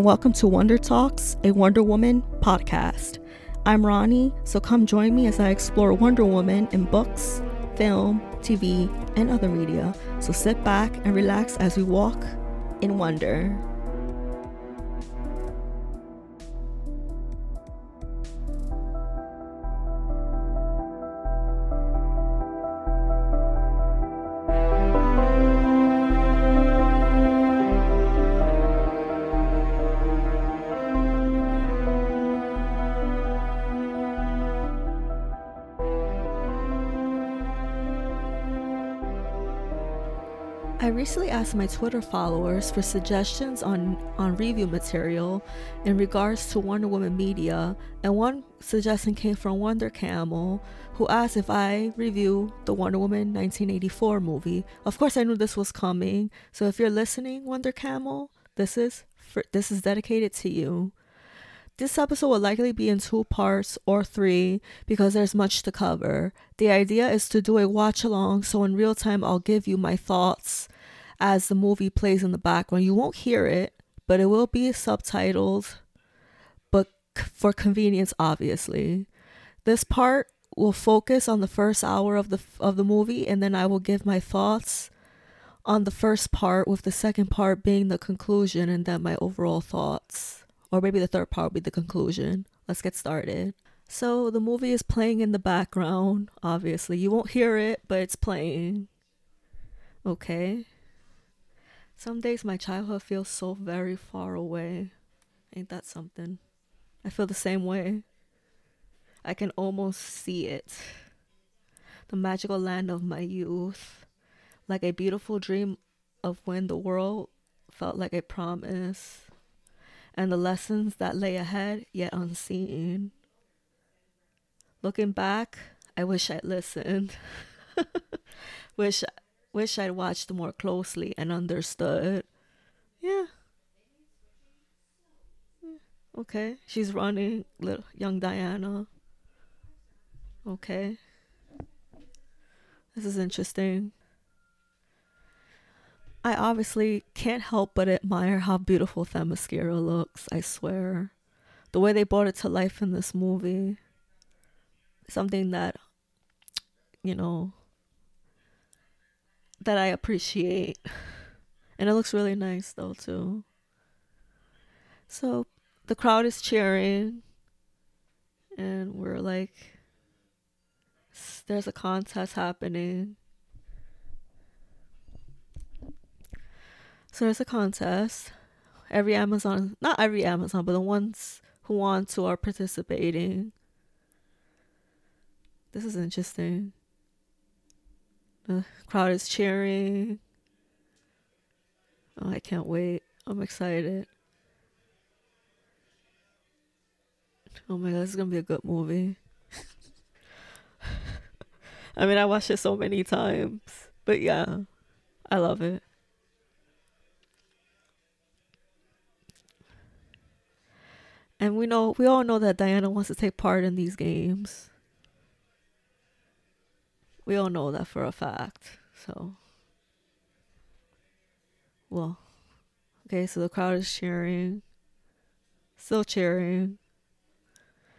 And welcome to Wonder Talks, a Wonder Woman podcast. I'm Roni, so come join me as I explore Wonder Woman in books, film, TV, and other media. So sit back and relax as we walk in wonder. Recently asked my Twitter followers for suggestions on, on review material in regards to Wonder Woman media, and one suggestion came from Wonder Camel, who asked if I review the Wonder Woman 1984 movie. Of course, I knew this was coming, so if you're listening, Wonder Camel, this is for, this is dedicated to you. This episode will likely be in two parts or three because there's much to cover. The idea is to do a watch along, so in real time, I'll give you my thoughts as the movie plays in the background. You won't hear it, but it will be subtitled, but for convenience, obviously. This part will focus on the first hour of the of the movie, and then I will give my thoughts on the first part, with the second part being the conclusion, and then my overall thoughts or maybe the third part will be the conclusion. Let's get started. So the movie is playing in the background, obviously. You won't hear it, but it's playing. Okay. Some days my childhood feels so very far away. Ain't that something? I feel the same way. I can almost see it. The magical land of my youth. Like a beautiful dream of when the world felt like a promise and the lessons that lay ahead yet unseen. Looking back, I wish I'd listened. wish wish I'd watched more closely and understood. Yeah. Okay, she's running, little young Diana. Okay. This is interesting. I obviously can't help but admire how beautiful Themyscira looks, I swear. The way they brought it to life in this movie. Something that, you know, that I appreciate. And it looks really nice, though, too. So the crowd is cheering. And we're like, there's a contest happening So there's a contest. Every Amazon, not every Amazon, but the ones who want to are participating. This is interesting. The crowd is cheering. Oh, I can't wait. I'm excited. Oh my god, this is gonna be a good movie. I mean, I watched it so many times, but yeah, I love it. And we know we all know that Diana wants to take part in these games. We all know that for a fact. So well. Okay, so the crowd is cheering. Still cheering.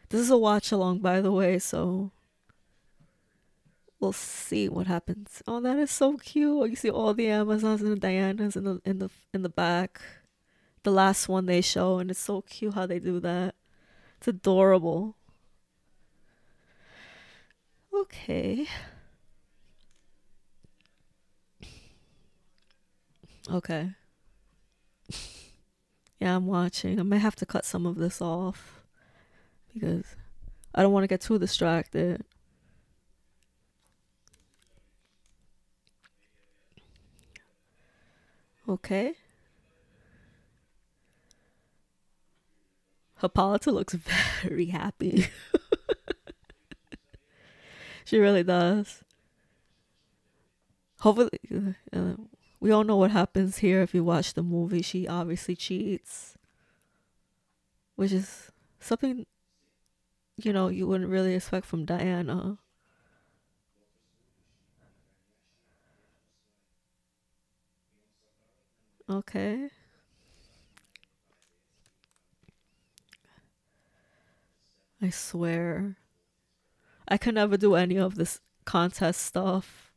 This is a watch along by the way, so we'll see what happens. Oh, that is so cute. You see all the Amazons and the Dianas in the in the in the back the last one they show, and it's so cute how they do that. It's adorable. Okay. Okay. yeah, I'm watching. I might have to cut some of this off because I don't want to get too distracted. Okay. Hippolyta looks very happy. she really does. Hopefully, uh, we all know what happens here if you watch the movie. She obviously cheats, which is something you know you wouldn't really expect from Diana. Okay. I swear. I could never do any of this contest stuff.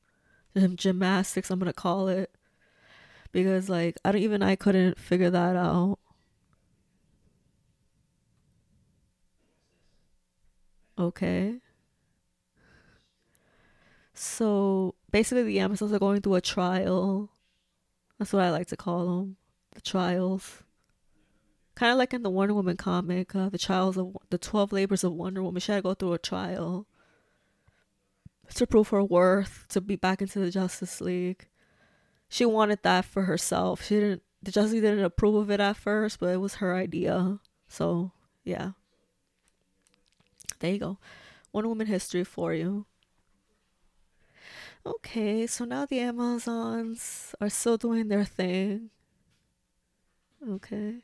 Gymnastics, I'm gonna call it. Because like I don't even I couldn't figure that out. Okay. So basically, the Amazons are going through a trial. That's what I like to call them the trials. Kind of like in the Wonder Woman comic, uh, the trials of the 12 labors of Wonder Woman. She had to go through a trial to prove her worth, to be back into the Justice League. She wanted that for herself. She didn't, League didn't approve of it at first, but it was her idea. So, yeah. There you go. Wonder Woman history for you. Okay, so now the Amazons are still doing their thing. Okay.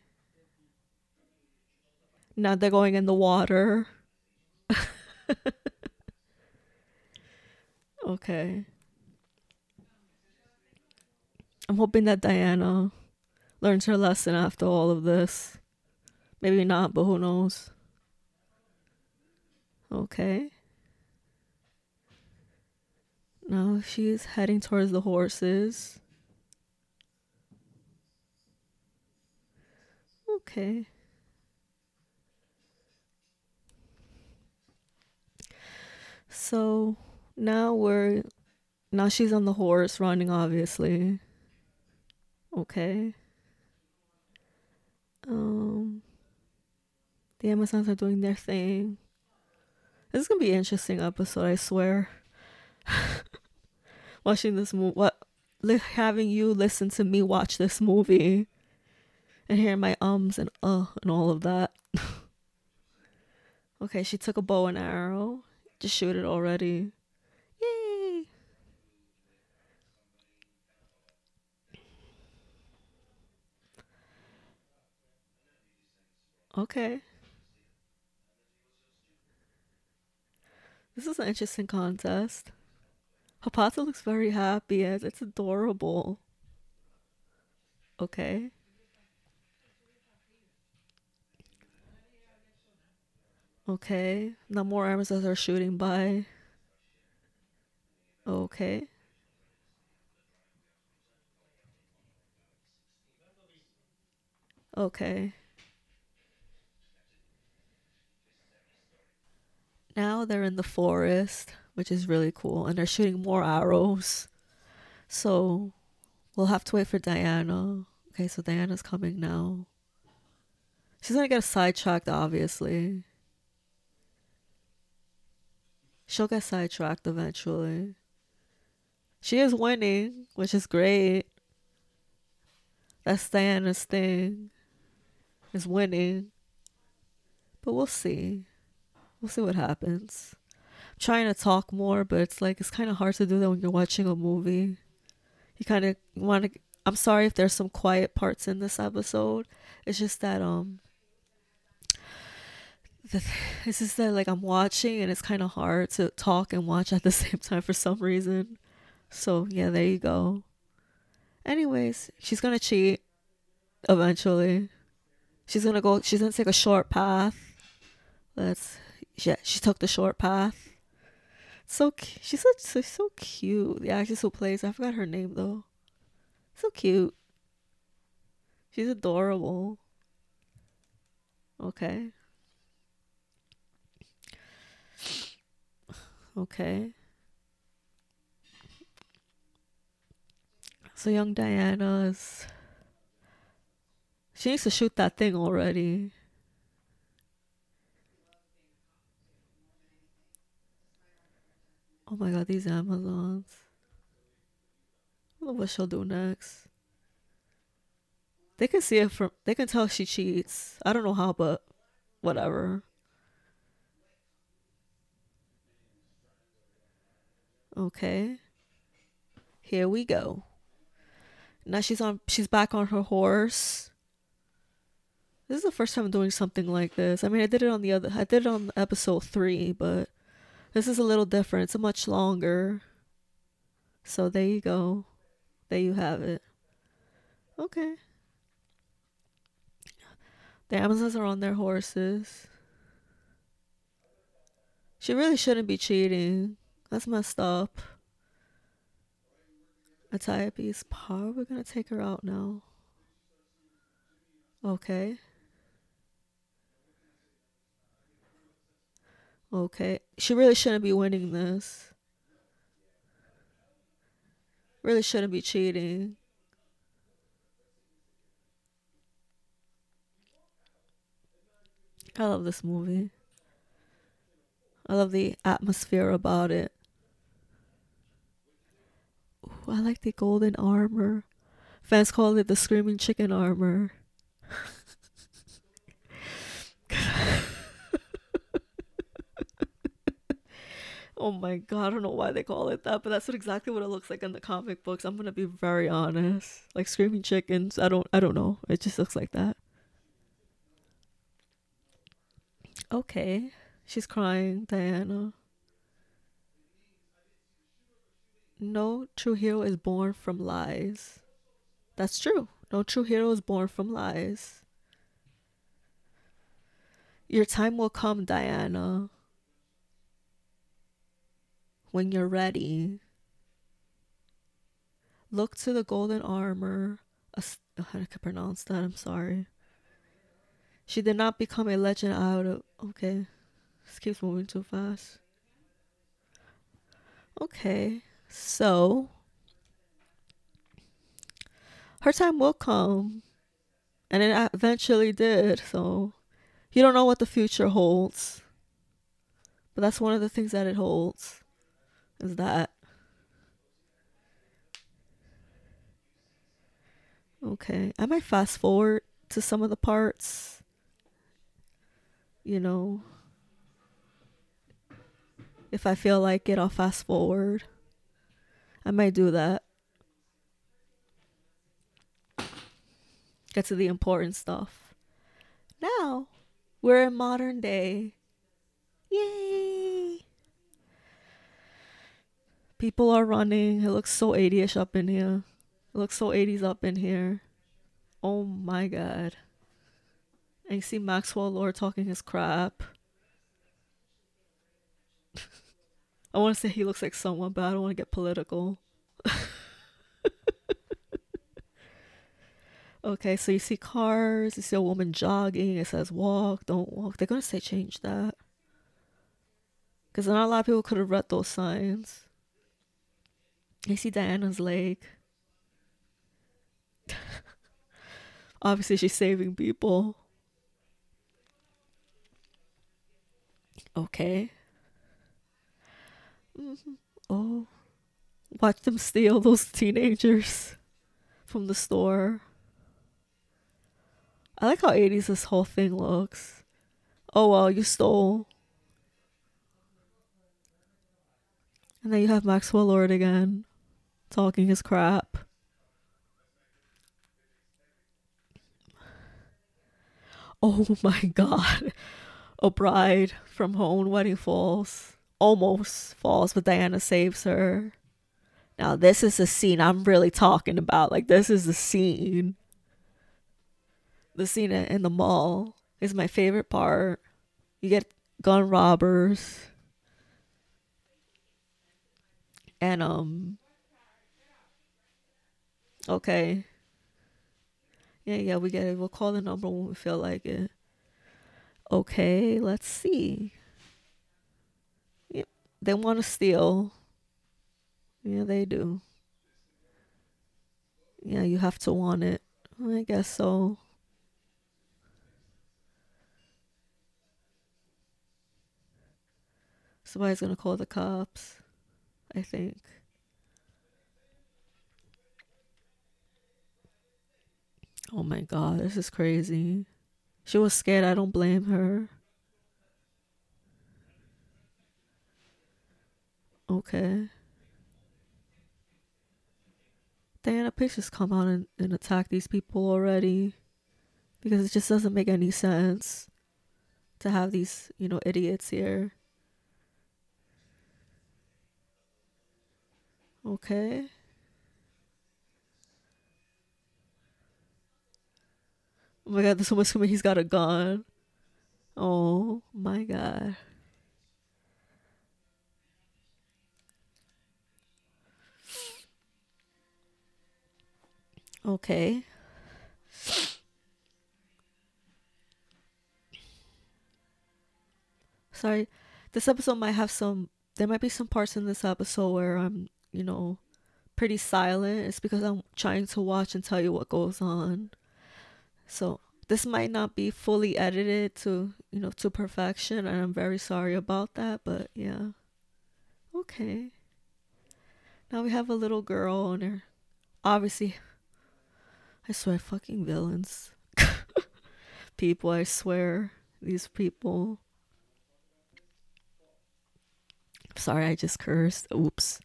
Now they're going in the water. okay. I'm hoping that Diana learns her lesson after all of this. Maybe not, but who knows? Okay. Now she's heading towards the horses. Okay. So now we're now she's on the horse running obviously. Okay. Um the Amazons are doing their thing. This is gonna be an interesting episode, I swear. Watching this movie, what, having you listen to me watch this movie, and hear my ums and uh and all of that. okay, she took a bow and arrow. Just shoot it already. Okay. This is an interesting contest. Hippolyta looks very happy as it's adorable. Okay. Okay. Now more Amazons are shooting by. Okay. Okay. Now they're in the forest, which is really cool, and they're shooting more arrows. So we'll have to wait for Diana. Okay, so Diana's coming now. She's gonna get sidetracked, obviously. She'll get sidetracked eventually. She is winning, which is great. That's Diana's thing. Is winning. But we'll see. We'll see what happens. I'm trying to talk more, but it's like it's kind of hard to do that when you're watching a movie. You kind of want to. I'm sorry if there's some quiet parts in this episode. It's just that um. The, it's just that like I'm watching and it's kind of hard to talk and watch at the same time for some reason. So yeah, there you go. Anyways, she's gonna cheat eventually. She's gonna go. She's gonna take a short path. Let's yeah, she took the short path. So she's so, so so cute. The actress who plays, I forgot her name though. So cute. She's adorable. Okay. Okay. So young Diana is. She needs to shoot that thing already. Oh my god, these Amazons. I don't know what she'll do next. They can see it from they can tell she cheats. I don't know how, but whatever. Okay. Here we go. Now she's on she's back on her horse. This is the first time I'm doing something like this. I mean I did it on the other I did it on episode three, but this is a little different. It's much longer. So there you go. There you have it. Okay. The Amazons are on their horses. She really shouldn't be cheating. That's messed up. Antiope is probably gonna take her out now. Okay. Okay. She really shouldn't be winning this. Really shouldn't be cheating. I love this movie. I love the atmosphere about it. Ooh, I like the golden armor. Fans call it the screaming chicken armor. Oh my god, I don't know why they call it that, but that's what exactly what it looks like in the comic books. I'm gonna be very honest. Like screaming chickens, I don't I don't know. It just looks like that. Okay. She's crying, Diana. No true hero is born from lies. That's true. No true hero is born from lies. Your time will come, Diana. When you're ready. Look to the golden armor. How do I pronounce that? I'm sorry. She did not become a legend out of. Okay. This keeps moving too fast. Okay. So. Her time will come. And it eventually did. So. You don't know what the future holds. But that's one of the things that it holds. Is that. Okay. I might fast forward to some of the parts you know, if I feel like it, I'll fast forward. I might do that. Get to the important stuff. Now, we're in modern day. Yay! People are running. It looks so 80ish up in here. It looks so 80s up in here. Oh my god. And you see Maxwell Lord talking his crap. I want to say he looks like someone, but I don't want to get political. okay, so you see cars, you see a woman jogging, it says walk, don't walk. They're going to say change that. Because not a lot of people could have read those signs. You see Diana's leg. Obviously, she's saving people. Okay. Mm-hmm. Oh. Watch them steal those teenagers from the store. I like how 80s this whole thing looks. Oh well, you stole. And then you have Maxwell Lord again, talking his crap. Oh my god a bride from her own wedding falls, almost falls, but Diana saves her. Now, this is the scene I'm really talking about. Like, this is the scene. The scene in the mall is my favorite part. You get gun robbers. And, um, okay. Yeah, yeah, we get it. We'll call the number when we feel like it. Okay, let's see. Yep, they want to steal. Yeah, they do. Yeah, you have to want it. I guess so. Somebody's gonna call the cops. I think. Oh my god, this is crazy. She was scared. I don't blame her. Okay. Diana just come out and, and attack these people already. Because it just doesn't make any sense to have these, you know, idiots here. Okay. Oh my god, this someone's coming. He's got a gun. Oh my god. Okay. Sorry. This episode might have some there might be some parts in this episode where I'm, you know, pretty silent. It's because I'm trying to watch and tell you what goes on. So this might not be fully edited to, you know, to perfection, and I'm very sorry about that. But yeah, okay. Now we have a little girl, and her obviously, I swear, fucking villains. people, I swear, these people. Sorry, I just cursed. Oops.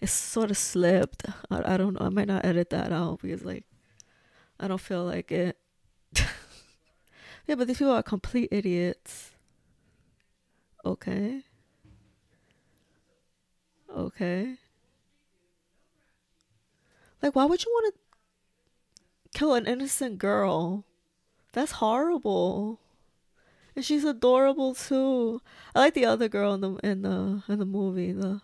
It sort of slipped. I, I don't know. I might not edit that out because, like, I don't feel like it. Yeah, but these people are complete idiots. Okay. Okay. Like, why would you want to kill an innocent girl? That's horrible. And she's adorable too. I like the other girl in the in the in the movie, the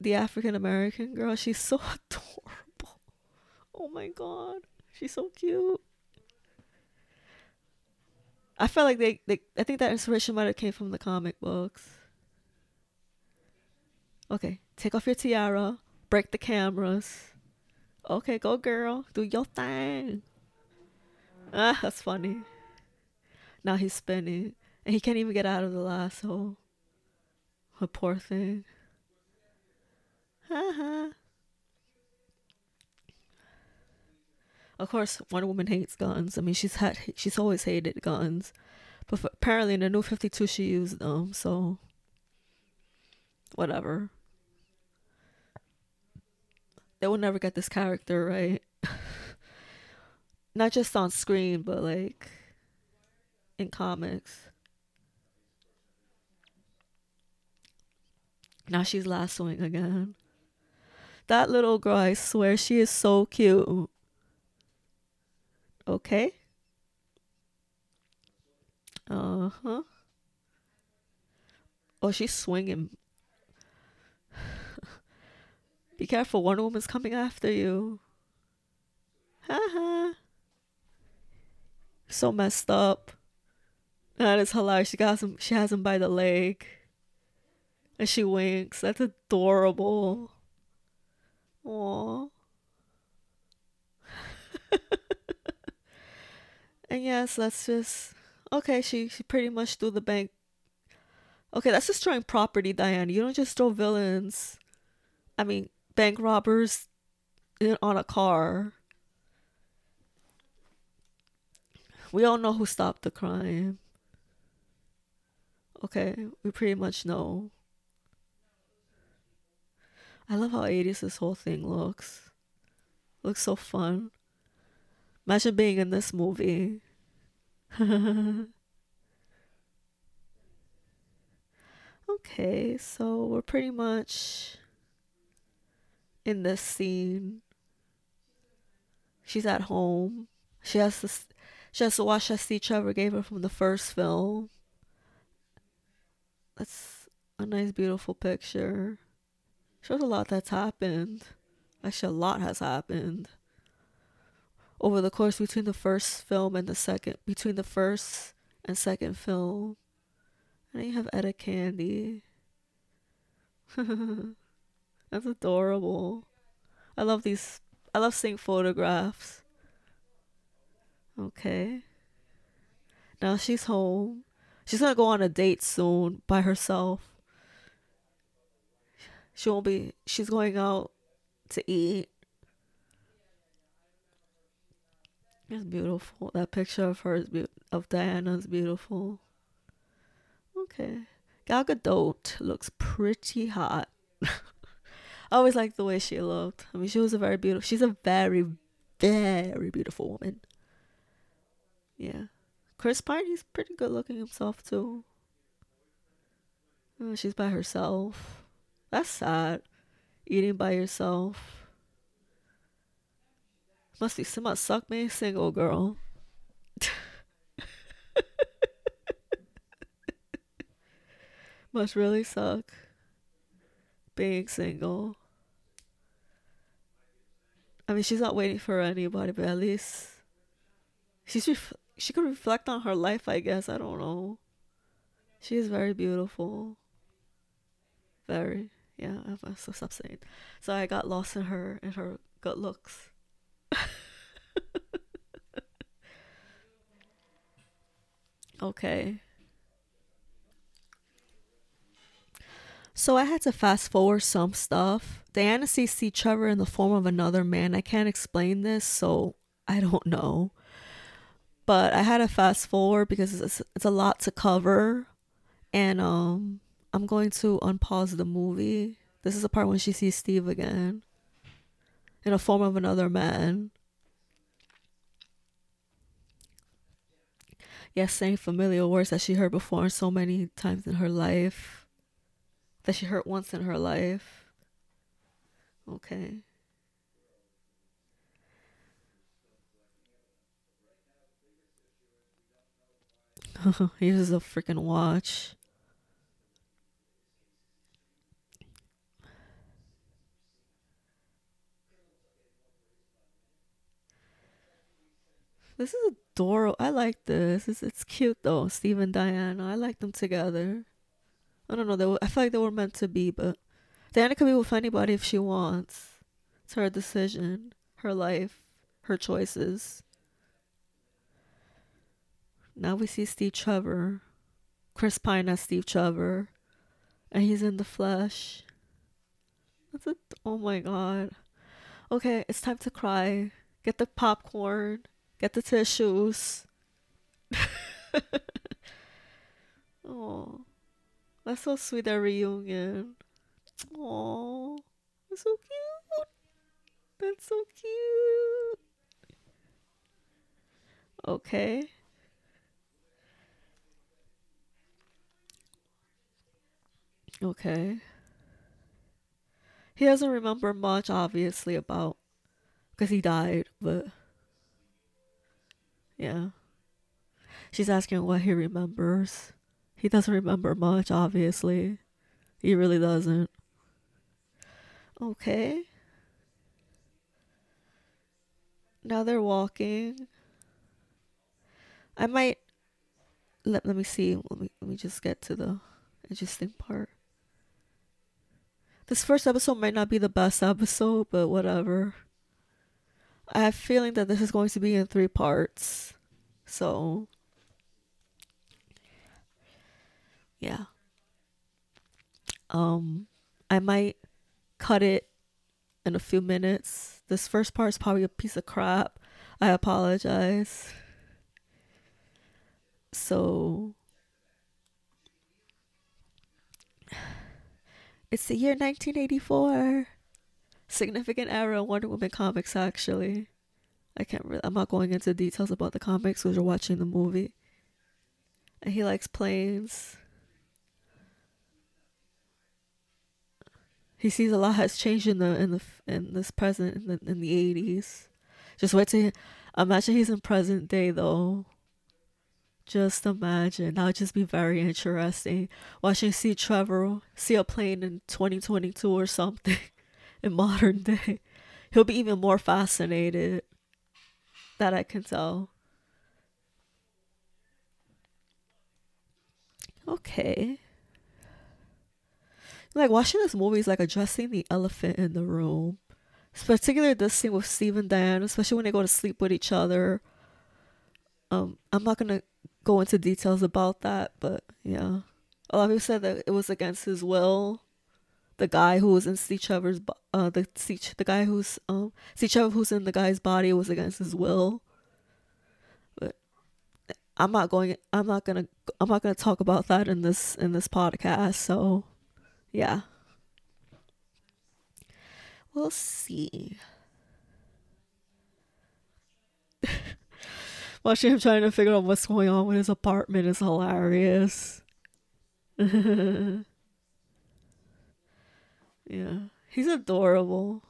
the African American girl. She's so adorable. Oh my god. She's so cute. I felt like they, they I think that inspiration might have came from the comic books. Okay, take off your tiara, break the cameras. Okay, go girl, do your thing. Ah, that's funny. Now he's spinning, and he can't even get out of the lasso. A poor thing. Haha. Of course, Wonder Woman hates guns. I mean, she's had she's always hated guns, but for, apparently in the New Fifty Two she used them. So whatever. They will never get this character right. Not just on screen, but like in comics. Now she's lassoing again. That little girl, I swear, she is so cute. Okay. Uh huh. Oh, she's swinging. Be careful, Wonder Woman's coming after you. Haha. so messed up. That is hilarious. She got him. She has him by the leg, and she winks. That's adorable. Aww. And yes, that's just okay. She she pretty much threw the bank. Okay, that's destroying property, Diane. You don't just throw villains. I mean, bank robbers in, on a car. We all know who stopped the crime. Okay, we pretty much know. I love how 80s this whole thing looks. Looks so fun. Imagine being in this movie. okay, so we're pretty much in this scene. She's at home. She has to she has to watch that Steve Trevor gave her from the first film. That's a nice, beautiful picture. Shows a lot that's happened. Actually, a lot has happened over the course between the first film and the second, between the first and second film. And then you have Etta Candy. That's adorable. I love these. I love seeing photographs. Okay. Now she's home. She's gonna go on a date soon by herself. She won't be. She's going out to eat. It's beautiful. That picture of her is be- of Diana is beautiful. Okay, Gal Gadot looks pretty hot. I always liked the way she looked. I mean, she was a very beautiful. She's a very, very beautiful woman. Yeah. Chris Pine, he's pretty good looking himself too. Uh, she's by herself. That's sad. Eating by yourself. Must be some must suck being single, girl. must really suck being single. I mean, she's not waiting for anybody, but at least she's ref- she could reflect on her life. I guess I don't know. She is very beautiful. Very, yeah. I have to stop saying. So I got lost in her and her good looks. Okay. So I had to fast forward some stuff. Diana sees Steve Trevor in the form of another man. I can't explain this, so I don't know. But I had to fast forward because it's, it's a lot to cover. And um I'm going to unpause the movie. This is the part when she sees Steve again. In the form of another man. Yes, saying familiar words that she heard before so many times in her life that she heard once in her life. Okay. he uses a freaking watch. This is adorable. I like this. It's, it's cute though. Steve and Diana. I like them together. I don't know. They were, I feel like they were meant to be, but Diana can be with anybody if she wants. It's her decision, her life, her choices. Now we see Steve Trevor, Chris Pine as Steve Trevor, and he's in the flesh. That's a, oh my god. Okay, it's time to cry. Get the popcorn, get the tissues. oh. That's so sweet, that reunion. Oh, that's so cute. That's so cute. Okay. Okay. He doesn't remember much, obviously, about because he died, but yeah. She's asking what he remembers. He doesn't remember much, obviously. He really doesn't. Okay. Now they're walking. I might let let me see. Let me let me just get to the interesting part. This first episode might not be the best episode, but whatever. I have a feeling that this is going to be in three parts. So yeah. Um, I might cut it in a few minutes. This first part is probably a piece of crap. I apologize. So, it's the year 1984. Significant era in Wonder Woman comics, actually. I can't really, I'm not going into details about the comics because you're watching the movie. And he likes planes. he sees a lot has changed in the in the in this present in the in the eighties. Just wait to imagine he's in present day though. Just imagine that would just be very interesting. Watching Steve Trevor see a plane in twenty twenty two or something in modern day. He'll be even more fascinated. That I can tell. Okay like watching this movie is like addressing the elephant in the room. Particularly this scene with Steve and Diane, especially when they go to sleep with each other. Um, I'm not gonna go into details about that, but yeah, a lot of people said that it was against his will. The guy who was in Steve Trevor's, uh, the the guy who's um who's in the guy's body was against his will. But I'm not going. I'm not gonna. I'm not gonna talk about that in this in this podcast. So yeah. We'll see. Watching him trying to figure out what's going on with his apartment is hilarious. yeah. He's adorable.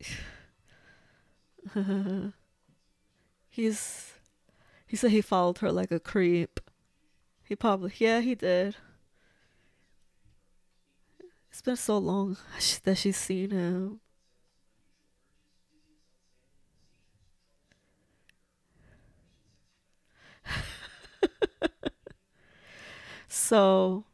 he's he said he followed her like a creep. He probably, yeah, he did. It's been so long that she's seen him. so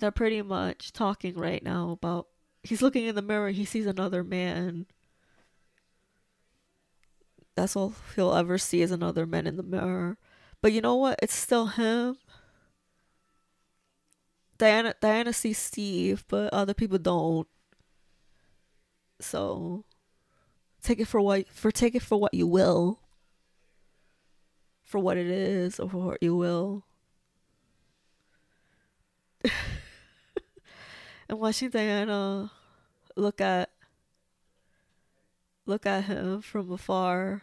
they're pretty much talking right now about he's looking in the mirror he sees another man. That's all he'll ever see is another man in the mirror. But you know what? It's still him. Diana diana sees steve but other people don't. So take it for what for take it for what you will. For what it is or for what you will and watching Diana uh, look at look at him from afar,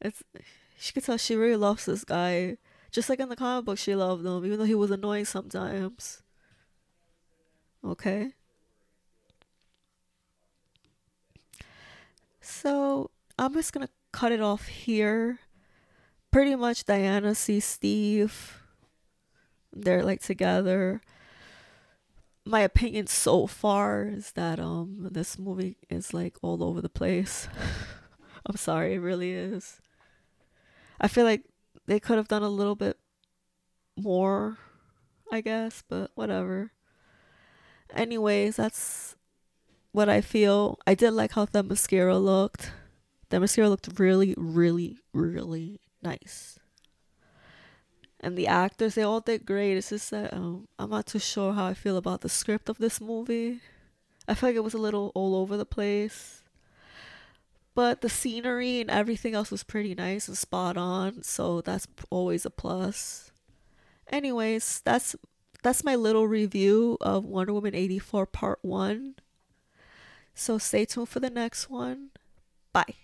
it's she could tell she really loves this guy. Just like in the comic book, she loved him, even though he was annoying sometimes. Okay. So I'm just gonna cut it off here. Pretty much, Diana sees Steve. They're like together my opinion so far is that um this movie is like all over the place. I'm sorry, it really is. I feel like they could have done a little bit more, I guess, but whatever. Anyways, that's what I feel. I did like how Themyscira looked. Themyscira looked really, really, really nice and the actors they all did great. It's just that um, I'm not too sure how I feel about the script of this movie. I feel like it was a little all over the place, but the scenery and everything else was pretty nice and spot on. So that's always a plus. Anyways, that's that's my little review of Wonder Woman 84 Part 1. So stay tuned for the next one. Bye.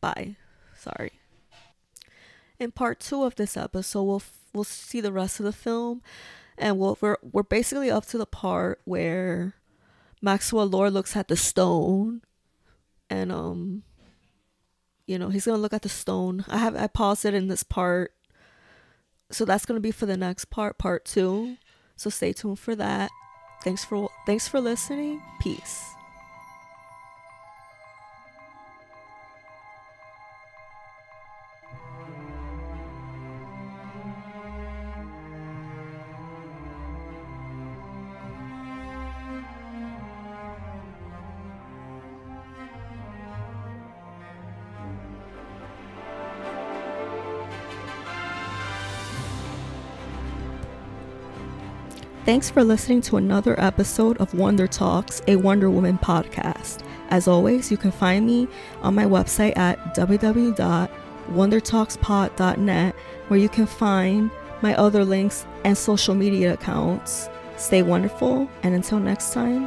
Bye. Sorry in part two of this episode, we'll we'll see the rest of the film, and we'll, we're we're basically up to the part where Maxwell Lord looks at the stone, and um, you know he's gonna look at the stone. I have I paused it in this part, so that's gonna be for the next part, part two. So stay tuned for that. Thanks for thanks for listening. Peace. Thanks for listening to another episode of Wonder Talks, a Wonder Woman podcast. As always, you can find me on my website at www.wondertalkspod.net, where you can find my other links and social media accounts. Stay wonderful, and until next time,